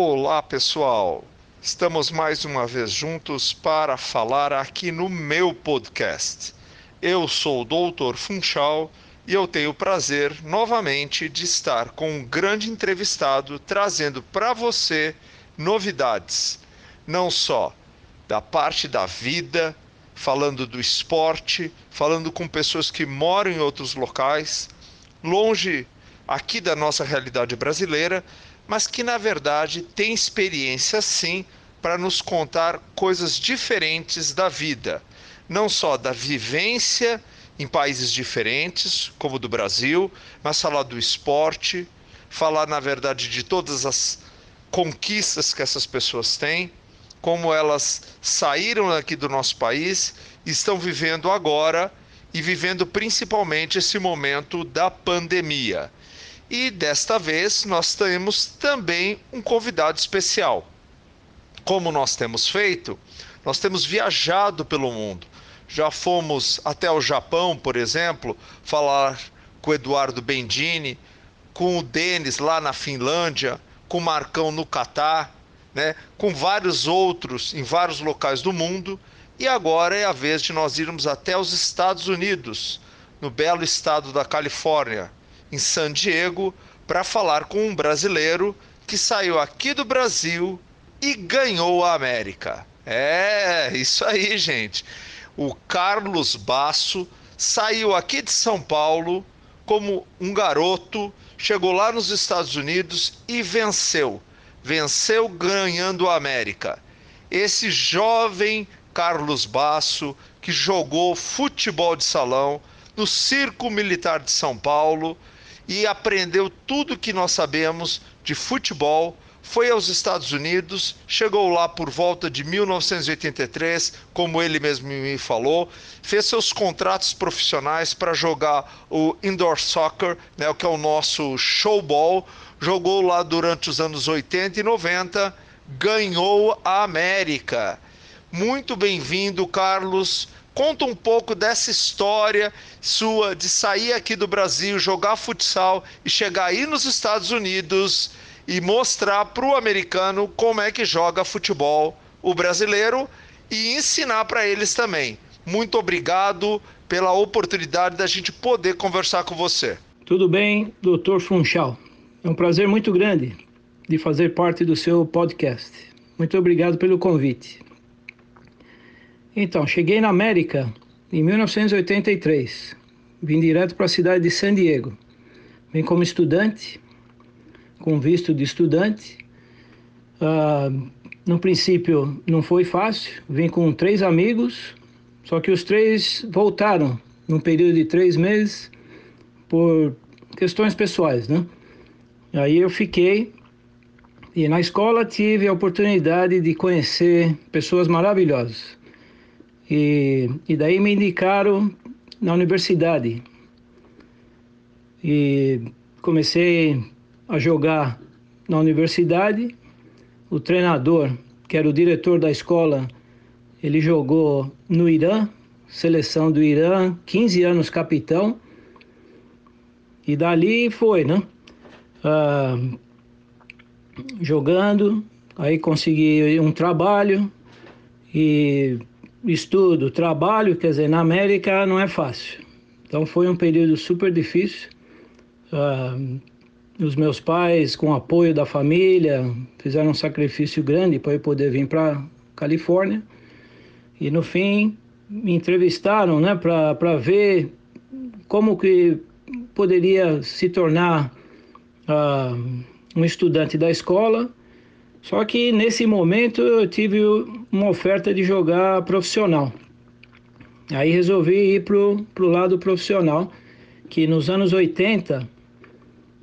Olá, pessoal! Estamos mais uma vez juntos para falar aqui no meu podcast. Eu sou o Dr. Funchal e eu tenho o prazer novamente de estar com um grande entrevistado trazendo para você novidades, não só da parte da vida, falando do esporte, falando com pessoas que moram em outros locais, longe aqui da nossa realidade brasileira, mas que na verdade tem experiência sim para nos contar coisas diferentes da vida, não só da vivência em países diferentes, como do Brasil, mas falar do esporte, falar na verdade de todas as conquistas que essas pessoas têm, como elas saíram aqui do nosso país estão vivendo agora e vivendo principalmente esse momento da pandemia. E desta vez nós temos também um convidado especial. Como nós temos feito, nós temos viajado pelo mundo. Já fomos até o Japão, por exemplo, falar com o Eduardo Bendini, com o Denis lá na Finlândia, com o Marcão no Catar, né, com vários outros em vários locais do mundo. E agora é a vez de nós irmos até os Estados Unidos, no belo estado da Califórnia, em San Diego para falar com um brasileiro que saiu aqui do Brasil e ganhou a América. É, isso aí, gente. O Carlos Basso saiu aqui de São Paulo como um garoto, chegou lá nos Estados Unidos e venceu. Venceu ganhando a América. Esse jovem Carlos Basso que jogou futebol de salão no Circo Militar de São Paulo e aprendeu tudo que nós sabemos de futebol. Foi aos Estados Unidos, chegou lá por volta de 1983, como ele mesmo me falou, fez seus contratos profissionais para jogar o indoor soccer, né, que é o nosso showball. Jogou lá durante os anos 80 e 90, ganhou a América. Muito bem-vindo, Carlos. Conta um pouco dessa história sua de sair aqui do Brasil, jogar futsal e chegar aí nos Estados Unidos e mostrar para o americano como é que joga futebol o brasileiro e ensinar para eles também. Muito obrigado pela oportunidade da gente poder conversar com você. Tudo bem, doutor Funchal. É um prazer muito grande de fazer parte do seu podcast. Muito obrigado pelo convite. Então, cheguei na América em 1983. Vim direto para a cidade de San Diego. Vim como estudante, com visto de estudante. Uh, no princípio não foi fácil. Vim com três amigos, só que os três voltaram num período de três meses por questões pessoais, né? Aí eu fiquei e na escola tive a oportunidade de conhecer pessoas maravilhosas. E, e daí me indicaram na universidade. E comecei a jogar na universidade. O treinador, que era o diretor da escola, ele jogou no Irã, seleção do Irã, 15 anos capitão. E dali foi, né? Ah, jogando, aí consegui um trabalho e estudo, trabalho, quer dizer, na América não é fácil. Então foi um período super difícil. Uh, os meus pais, com apoio da família, fizeram um sacrifício grande para eu poder vir para Califórnia. E no fim me entrevistaram, né, para ver como que poderia se tornar uh, um estudante da escola só que nesse momento eu tive uma oferta de jogar profissional. Aí resolvi ir pro, pro lado profissional, que nos anos 80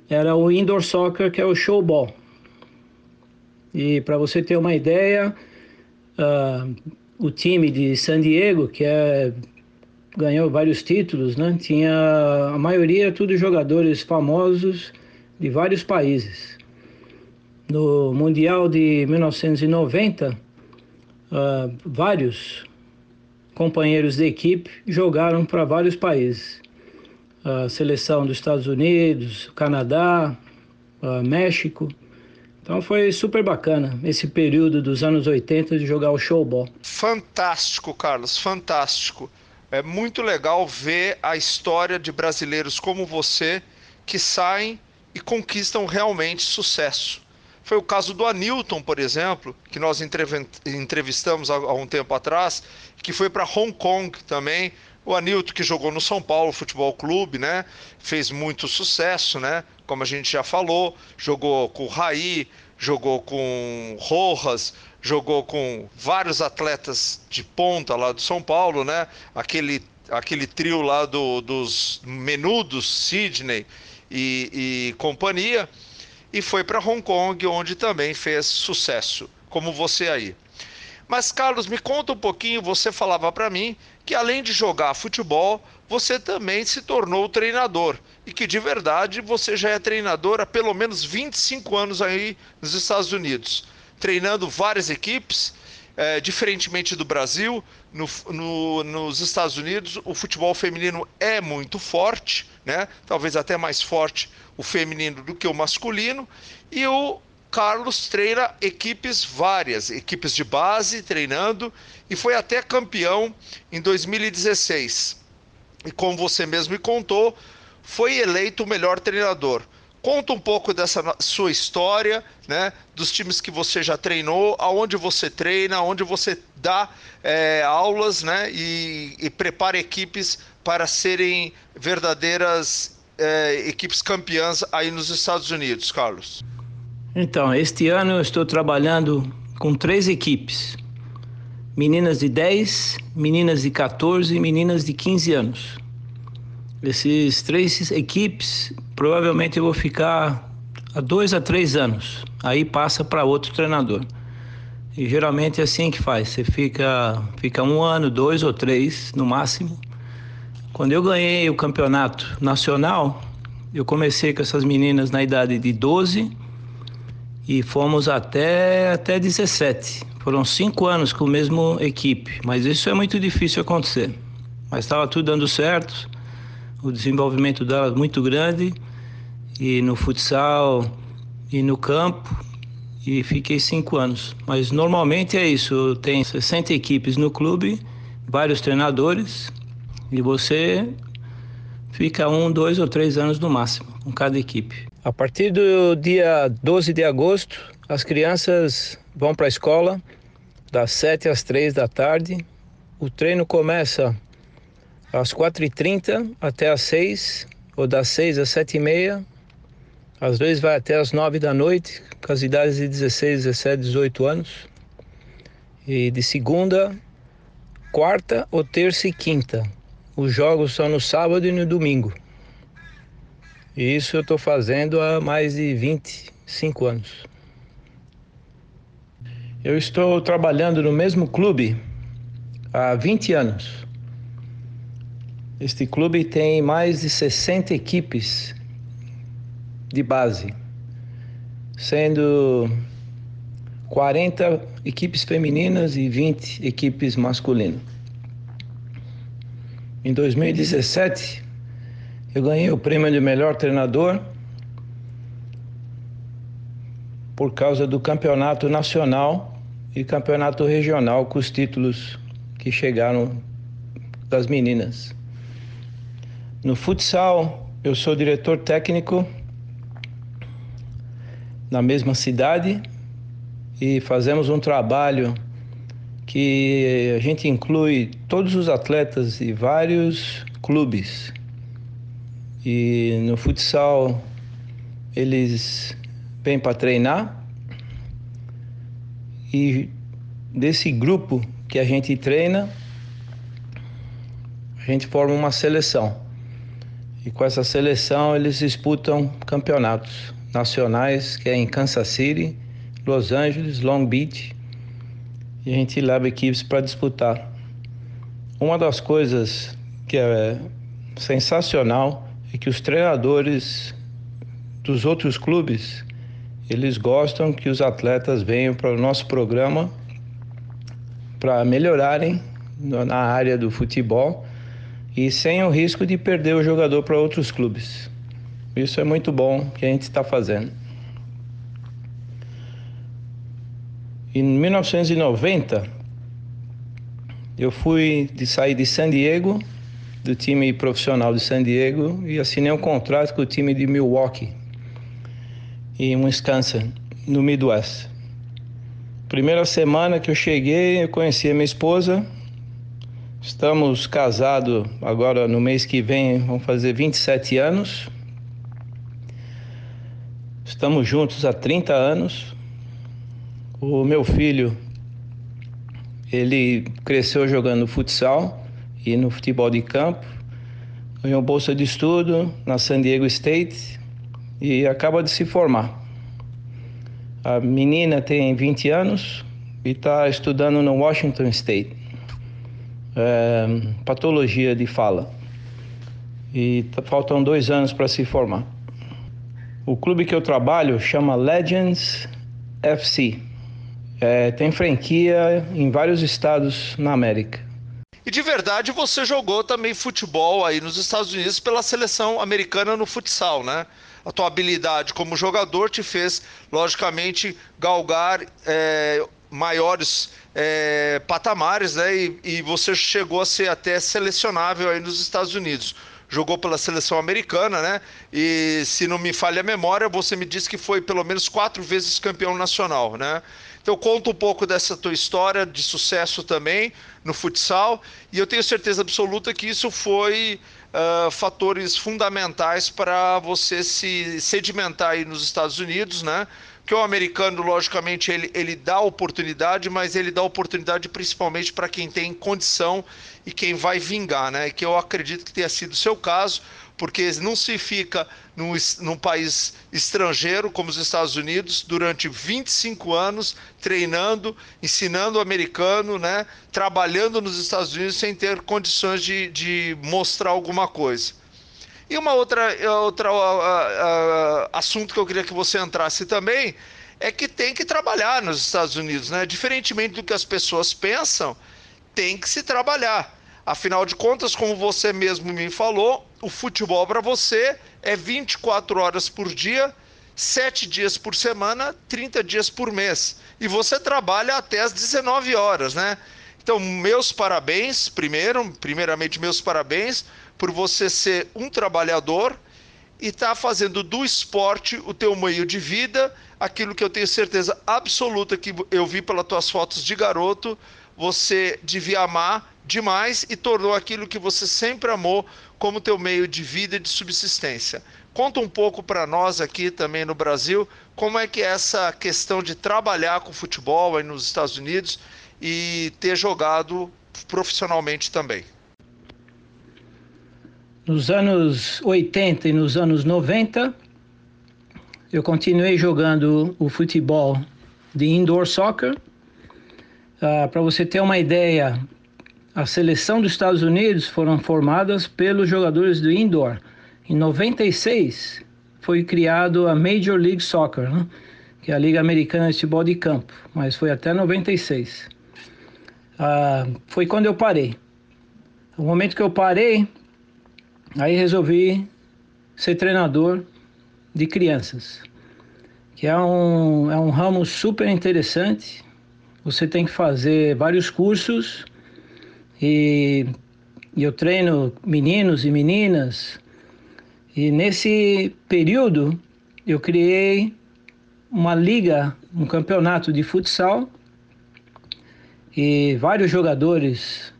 era o indoor soccer, que é o showball. E para você ter uma ideia, uh, o time de San Diego, que é, ganhou vários títulos, né? tinha a maioria tudo jogadores famosos de vários países. No Mundial de 1990, ah, vários companheiros de equipe jogaram para vários países. A seleção dos Estados Unidos, Canadá, uh, México, Então foi super bacana esse período dos anos 80 de jogar o showball. Fantástico, Carlos, fantástico. É muito legal ver a história de brasileiros como você que saem e conquistam realmente sucesso. Foi o caso do Anilton, por exemplo, que nós entrevistamos há um tempo atrás, que foi para Hong Kong também. O Anilton que jogou no São Paulo Futebol Clube, né? Fez muito sucesso, né? Como a gente já falou, jogou com o Raí, jogou com Rojas, jogou com vários atletas de ponta lá do São Paulo, né? Aquele, aquele trio lá do, dos menudos, Sidney e, e companhia e foi para Hong Kong, onde também fez sucesso, como você aí. Mas Carlos, me conta um pouquinho, você falava para mim que além de jogar futebol, você também se tornou treinador e que de verdade você já é treinador há pelo menos 25 anos aí nos Estados Unidos, treinando várias equipes, é, diferentemente do Brasil, no, no, nos Estados Unidos o futebol feminino é muito forte, né? Talvez até mais forte o feminino do que o masculino, e o Carlos treina equipes várias, equipes de base treinando, e foi até campeão em 2016. E como você mesmo me contou, foi eleito o melhor treinador. Conta um pouco dessa sua história, né? Dos times que você já treinou, aonde você treina, aonde você dá é, aulas, né? E, e prepara equipes para serem verdadeiras é, equipes campeãs aí nos Estados Unidos, Carlos? Então, este ano eu estou trabalhando com três equipes: meninas de 10, meninas de 14 e meninas de 15 anos. Esses três equipes, provavelmente eu vou ficar há dois a três anos. Aí passa para outro treinador. E geralmente é assim que faz. Você fica, fica um ano, dois ou três no máximo. Quando eu ganhei o campeonato nacional, eu comecei com essas meninas na idade de 12 e fomos até, até 17. Foram cinco anos com a mesma equipe, mas isso é muito difícil acontecer. Mas estava tudo dando certo, o desenvolvimento delas muito grande, e no futsal e no campo, e fiquei cinco anos. Mas normalmente é isso, tem 60 equipes no clube, vários treinadores, e você fica um, dois ou três anos no máximo com cada equipe. A partir do dia 12 de agosto, as crianças vão para a escola das 7 às 3 da tarde. O treino começa às 4h30 até às 6, ou das 6 às 7h30. Às vezes vai até às 9 da noite, com as idades de 16, 17, 18 anos. E de segunda, quarta ou terça e quinta. Os jogos são no sábado e no domingo. E isso eu estou fazendo há mais de 25 anos. Eu estou trabalhando no mesmo clube há 20 anos. Este clube tem mais de 60 equipes de base, sendo 40 equipes femininas e 20 equipes masculinas. Em 2017, eu ganhei o prêmio de melhor treinador por causa do campeonato nacional e campeonato regional com os títulos que chegaram das meninas. No futsal, eu sou diretor técnico na mesma cidade e fazemos um trabalho que a gente inclui todos os atletas e vários clubes. E no futsal eles vêm para treinar e desse grupo que a gente treina, a gente forma uma seleção. E com essa seleção eles disputam campeonatos nacionais, que é em Kansas City, Los Angeles, Long Beach e a gente leva equipes para disputar. Uma das coisas que é sensacional é que os treinadores dos outros clubes eles gostam que os atletas venham para o nosso programa para melhorarem na área do futebol e sem o risco de perder o jogador para outros clubes. Isso é muito bom que a gente está fazendo. Em 1990, eu fui de sair de San Diego, do time profissional de San Diego, e assinei um contrato com o time de Milwaukee, em Wisconsin, no Midwest. Primeira semana que eu cheguei, eu conheci a minha esposa. Estamos casados agora no mês que vem, vamos fazer 27 anos. Estamos juntos há 30 anos. O meu filho, ele cresceu jogando futsal e no futebol de campo. Ganhou bolsa de estudo na San Diego State e acaba de se formar. A menina tem 20 anos e está estudando no Washington State. É, patologia de fala. E tá, faltam dois anos para se formar. O clube que eu trabalho chama Legends FC. É, tem franquia em vários estados na América. E de verdade você jogou também futebol aí nos Estados Unidos pela seleção americana no futsal, né? A tua habilidade como jogador te fez, logicamente, galgar é, maiores é, patamares, né? E, e você chegou a ser até selecionável aí nos Estados Unidos jogou pela seleção americana, né? E se não me falha a memória, você me disse que foi pelo menos quatro vezes campeão nacional, né? Então conta um pouco dessa tua história de sucesso também no futsal e eu tenho certeza absoluta que isso foi uh, fatores fundamentais para você se sedimentar aí nos Estados Unidos, né? Que o americano, logicamente, ele, ele dá oportunidade, mas ele dá oportunidade principalmente para quem tem condição e quem vai vingar, né? Que eu acredito que tenha sido o seu caso, porque não se fica num, num país estrangeiro como os Estados Unidos durante 25 anos treinando, ensinando o americano, né? Trabalhando nos Estados Unidos sem ter condições de, de mostrar alguma coisa. E uma outra, outra uh, uh, assunto que eu queria que você entrasse também é que tem que trabalhar nos Estados Unidos, né? Diferentemente do que as pessoas pensam, tem que se trabalhar. Afinal de contas, como você mesmo me falou, o futebol para você é 24 horas por dia, 7 dias por semana, 30 dias por mês. E você trabalha até as 19 horas, né? Então, meus parabéns, primeiro, primeiramente meus parabéns por você ser um trabalhador e estar tá fazendo do esporte o teu meio de vida, aquilo que eu tenho certeza absoluta que eu vi pelas tuas fotos de garoto, você devia amar demais e tornou aquilo que você sempre amou como teu meio de vida e de subsistência. Conta um pouco para nós aqui também no Brasil, como é que é essa questão de trabalhar com futebol aí nos Estados Unidos e ter jogado profissionalmente também. Nos anos 80 e nos anos 90, eu continuei jogando o futebol de indoor soccer. Uh, Para você ter uma ideia, a seleção dos Estados Unidos foram formadas pelos jogadores do indoor. Em 96 foi criado a Major League Soccer, né? que é a Liga Americana de Futebol de Campo, mas foi até 96. Uh, foi quando eu parei. O momento que eu parei, Aí resolvi ser treinador de crianças, que é um, é um ramo super interessante. Você tem que fazer vários cursos e, e eu treino meninos e meninas. E nesse período eu criei uma liga, um campeonato de futsal e vários jogadores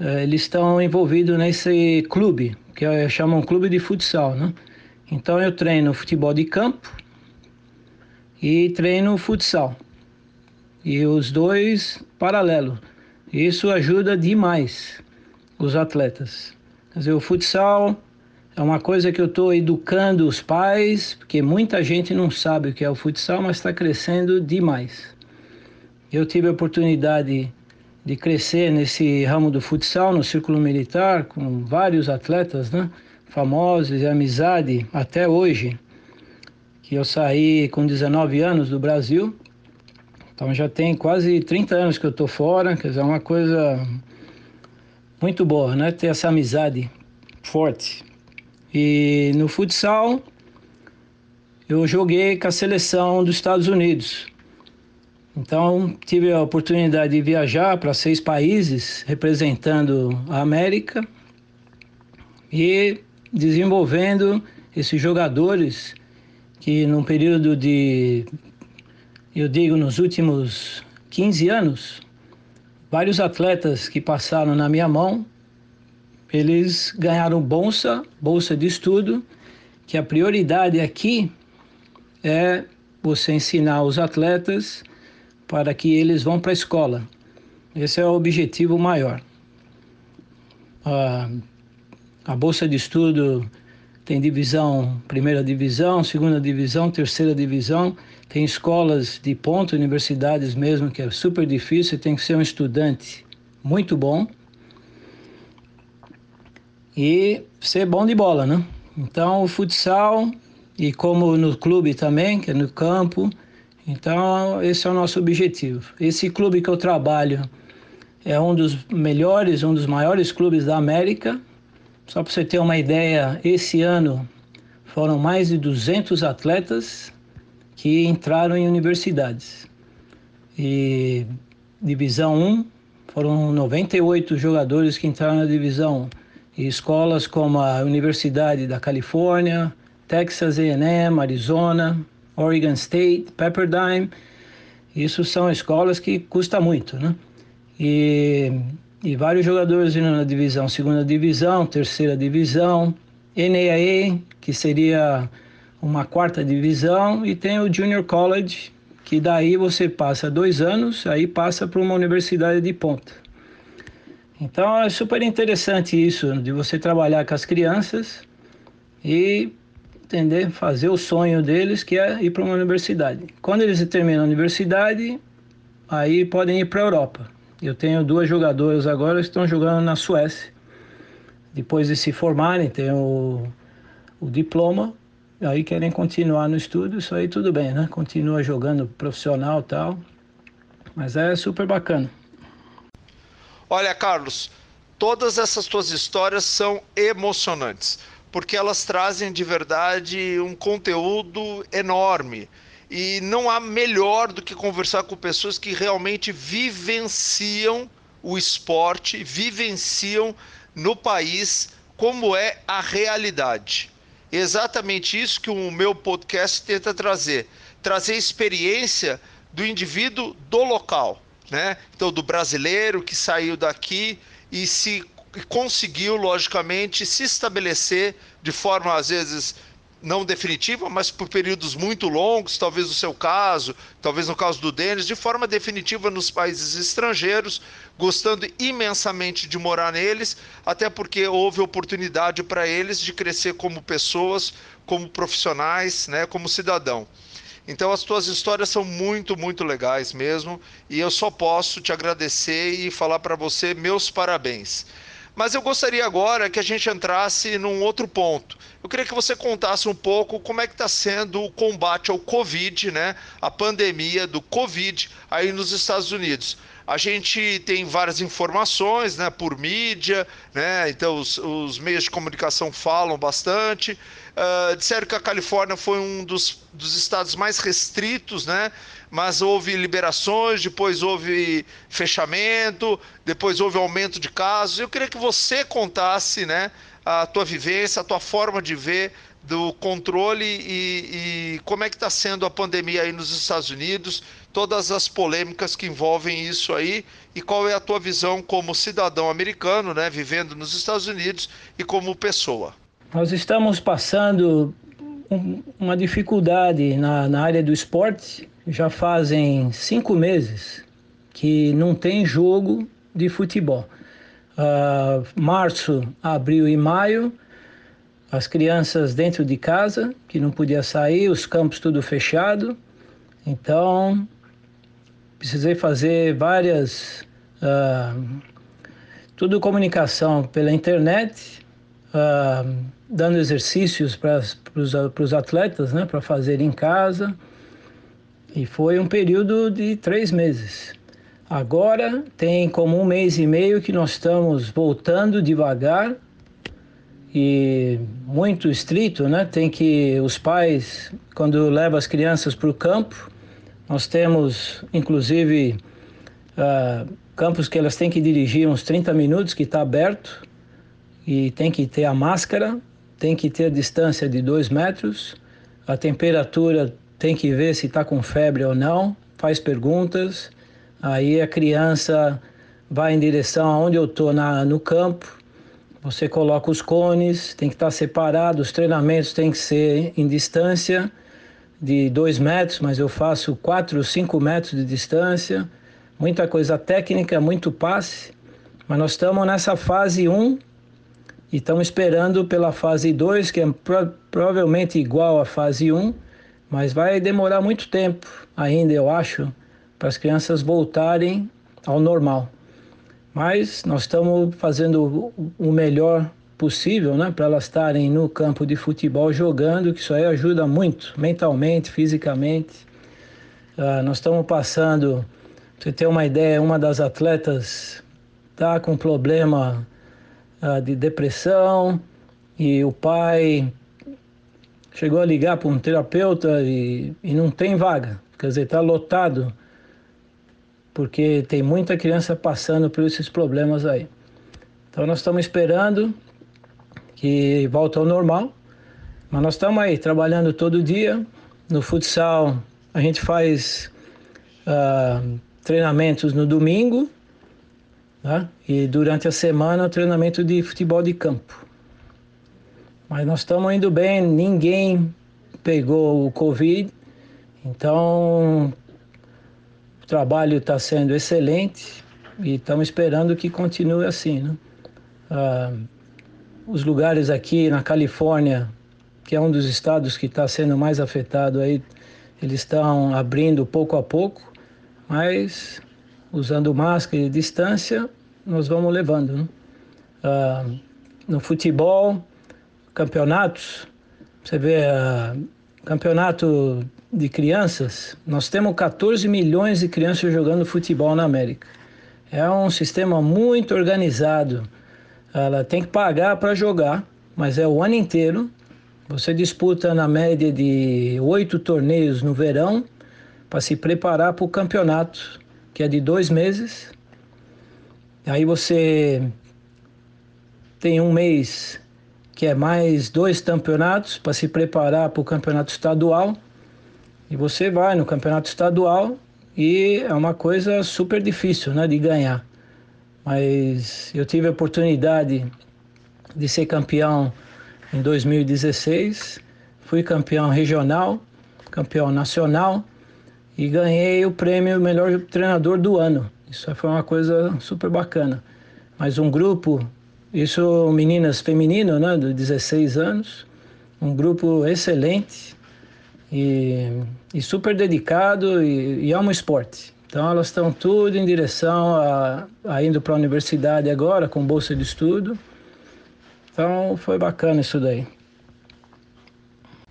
eh, eles estão envolvidos nesse clube que é, chamam clube de futsal, né? Então eu treino futebol de campo e treino futsal. E os dois paralelo. Isso ajuda demais os atletas. Quer dizer, o futsal é uma coisa que eu estou educando os pais, porque muita gente não sabe o que é o futsal, mas está crescendo demais. Eu tive a oportunidade de crescer nesse ramo do futsal, no círculo militar, com vários atletas né, famosos e amizade até hoje, que eu saí com 19 anos do Brasil, então já tem quase 30 anos que eu estou fora, quer dizer, é uma coisa muito boa, né, ter essa amizade forte. E no futsal, eu joguei com a seleção dos Estados Unidos Então, tive a oportunidade de viajar para seis países representando a América e desenvolvendo esses jogadores que, num período de, eu digo, nos últimos 15 anos, vários atletas que passaram na minha mão, eles ganharam bolsa, bolsa de estudo, que a prioridade aqui é você ensinar os atletas para que eles vão para a escola. Esse é o objetivo maior. A, a bolsa de estudo tem divisão, primeira divisão, segunda divisão, terceira divisão. Tem escolas de ponta, universidades mesmo, que é super difícil, tem que ser um estudante muito bom e ser bom de bola, né? Então, o futsal, e como no clube também, que é no campo, então, esse é o nosso objetivo. Esse clube que eu trabalho é um dos melhores, um dos maiores clubes da América. Só para você ter uma ideia, esse ano foram mais de 200 atletas que entraram em universidades. E divisão 1 foram 98 jogadores que entraram na divisão 1. E escolas como a Universidade da Califórnia, Texas A&M, Arizona, Oregon State, Pepperdine. Isso são escolas que custa muito, né? E, e vários jogadores indo na divisão, segunda divisão, terceira divisão, NAIA, que seria uma quarta divisão, e tem o Junior College, que daí você passa dois anos, aí passa para uma universidade de ponta. Então é super interessante isso, de você trabalhar com as crianças e entender, fazer o sonho deles, que é ir para uma universidade. Quando eles terminam a universidade, aí podem ir para a Europa. Eu tenho duas jogadoras agora que estão jogando na Suécia. Depois de se formarem, tem o, o diploma, aí querem continuar no estudo, isso aí tudo bem, né? Continua jogando profissional tal. Mas é super bacana. Olha, Carlos, todas essas tuas histórias são emocionantes porque elas trazem de verdade um conteúdo enorme. E não há melhor do que conversar com pessoas que realmente vivenciam o esporte, vivenciam no país como é a realidade. Exatamente isso que o meu podcast tenta trazer, trazer experiência do indivíduo do local, né? Então do brasileiro que saiu daqui e se conseguiu, logicamente, se estabelecer de forma, às vezes, não definitiva, mas por períodos muito longos, talvez no seu caso, talvez no caso do Denis, de forma definitiva nos países estrangeiros, gostando imensamente de morar neles, até porque houve oportunidade para eles de crescer como pessoas, como profissionais, né, como cidadão. Então as tuas histórias são muito, muito legais mesmo, e eu só posso te agradecer e falar para você meus parabéns. Mas eu gostaria agora que a gente entrasse num outro ponto. Eu queria que você contasse um pouco como é que está sendo o combate ao Covid, né? A pandemia do Covid aí nos Estados Unidos. A gente tem várias informações, né, por mídia, né? Então os, os meios de comunicação falam bastante. Uh, disseram que a Califórnia foi um dos, dos estados mais restritos, né? Mas houve liberações, depois houve fechamento, depois houve aumento de casos. Eu queria que você contasse, né, a tua vivência, a tua forma de ver do controle e, e como é que está sendo a pandemia aí nos Estados Unidos, todas as polêmicas que envolvem isso aí e qual é a tua visão como cidadão americano, né, vivendo nos Estados Unidos e como pessoa. Nós estamos passando um, uma dificuldade na, na área do esporte. Já fazem cinco meses que não tem jogo de futebol. Uh, março, abril e maio, as crianças dentro de casa, que não podia sair, os campos tudo fechado. Então, precisei fazer várias. Uh, tudo comunicação pela internet. Uh, dando exercícios para os atletas, né, para fazer em casa. E foi um período de três meses. Agora tem como um mês e meio que nós estamos voltando devagar e muito estrito, né? Tem que os pais, quando levam as crianças para o campo, Nós temos, inclusive, uh, campos que elas têm que dirigir uns 30 minutos, que está aberto, e tem que ter a máscara, tem que ter a distância de 2 metros, a temperatura tem que ver se está com febre ou não, faz perguntas, aí a criança vai em direção aonde eu estou no campo, você coloca os cones, tem que estar tá separado, os treinamentos têm que ser em distância de 2 metros, mas eu faço 4 ou 5 metros de distância, muita coisa técnica, muito passe, mas nós estamos nessa fase 1 e estamos esperando pela fase 2, que é pro, provavelmente igual à fase 1, mas vai demorar muito tempo ainda, eu acho, para as crianças voltarem ao normal. Mas nós estamos fazendo o melhor possível né, para elas estarem no campo de futebol jogando, que isso aí ajuda muito, mentalmente, fisicamente. Uh, nós estamos passando, para você ter uma ideia, uma das atletas está com problema uh, de depressão e o pai chegou a ligar para um terapeuta e, e não tem vaga, quer dizer, está lotado porque tem muita criança passando por esses problemas aí. Então nós estamos esperando que volte ao normal, mas nós estamos aí trabalhando todo dia. No futsal a gente faz uh, treinamentos no domingo tá? e durante a semana treinamento de futebol de campo. Mas nós estamos indo bem, ninguém pegou o Covid, então o trabalho está sendo excelente e estamos esperando que continue assim. Né? Ah, os lugares aqui na Califórnia, que é um dos estados que está sendo mais afetado aí, eles estão abrindo pouco a pouco, mas usando máscara e distância, nós vamos levando. Né? Ah, no futebol, campeonatos, você vê ah, campeonato de crianças, nós temos 14 milhões de crianças jogando futebol na América. É um sistema muito organizado. Ela tem que pagar para jogar, mas é o ano inteiro. Você disputa na média de oito torneios no verão para se preparar para o campeonato, que é de dois meses. Aí você tem um mês que é mais dois campeonatos para se preparar para o campeonato estadual. E você vai no campeonato estadual e é uma coisa super difícil né, de ganhar. Mas eu tive a oportunidade de ser campeão em 2016, fui campeão regional, campeão nacional e ganhei o prêmio melhor treinador do ano. Isso foi uma coisa super bacana. Mas um grupo isso meninas femininas, né, de 16 anos, um grupo excelente e, e super dedicado e, e ama o esporte. Então elas estão tudo em direção a, a indo para a universidade agora com bolsa de estudo. Então foi bacana isso daí.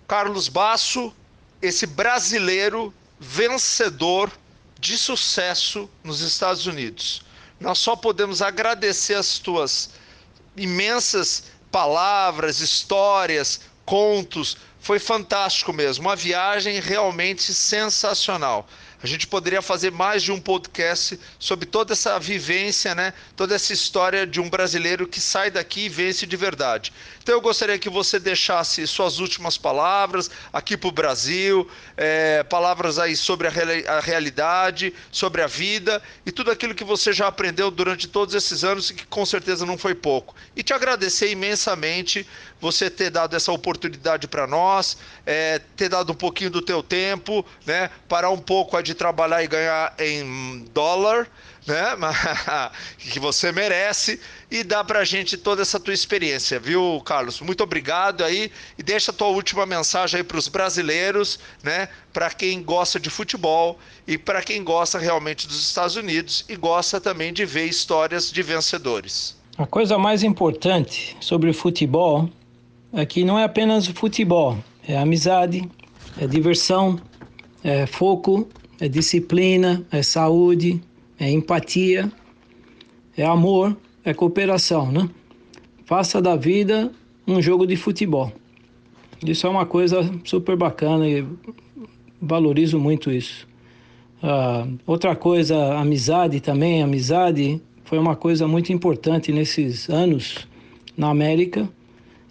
Carlos Basso, esse brasileiro vencedor de sucesso nos Estados Unidos. Nós só podemos agradecer as tuas imensas palavras, histórias, contos. Foi fantástico mesmo, uma viagem realmente sensacional. A gente poderia fazer mais de um podcast sobre toda essa vivência, né? Toda essa história de um brasileiro que sai daqui e vence de verdade. Então eu gostaria que você deixasse suas últimas palavras aqui para o Brasil, é, palavras aí sobre a, a realidade, sobre a vida e tudo aquilo que você já aprendeu durante todos esses anos que com certeza não foi pouco. E te agradecer imensamente você ter dado essa oportunidade para nós, é, ter dado um pouquinho do teu tempo, né? Parar um pouco a de trabalhar e ganhar em dólar, né? que você merece e dar para a gente toda essa tua experiência, viu, Carlos? Muito obrigado aí e deixa a tua última mensagem aí para os brasileiros, né? Para quem gosta de futebol e para quem gosta realmente dos Estados Unidos e gosta também de ver histórias de vencedores. A coisa mais importante sobre futebol é que não é apenas o futebol, é amizade, é diversão, é foco é disciplina, é saúde, é empatia, é amor, é cooperação, né? Faça da vida um jogo de futebol. Isso é uma coisa super bacana e valorizo muito isso. Uh, outra coisa, amizade também. Amizade foi uma coisa muito importante nesses anos na América,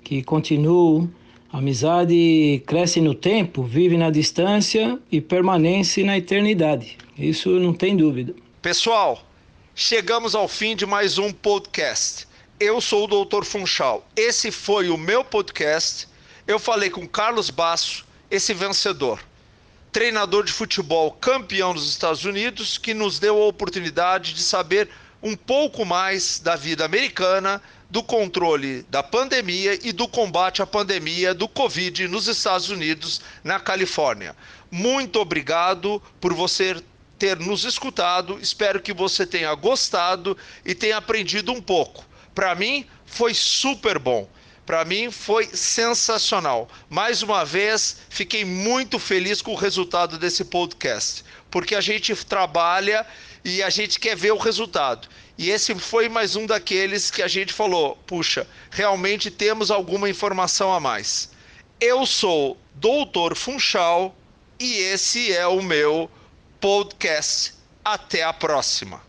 que continuo. Amizade cresce no tempo, vive na distância e permanece na eternidade. Isso não tem dúvida. Pessoal, chegamos ao fim de mais um podcast. Eu sou o Dr. Funchal. Esse foi o meu podcast. Eu falei com Carlos Basso, esse vencedor treinador de futebol campeão dos Estados Unidos, que nos deu a oportunidade de saber um pouco mais da vida americana, do controle da pandemia e do combate à pandemia do Covid nos Estados Unidos, na Califórnia. Muito obrigado por você ter nos escutado. Espero que você tenha gostado e tenha aprendido um pouco. Para mim, foi super bom. Para mim foi sensacional. Mais uma vez, fiquei muito feliz com o resultado desse podcast, porque a gente trabalha e a gente quer ver o resultado. E esse foi mais um daqueles que a gente falou: puxa, realmente temos alguma informação a mais. Eu sou Doutor Funchal e esse é o meu podcast. Até a próxima.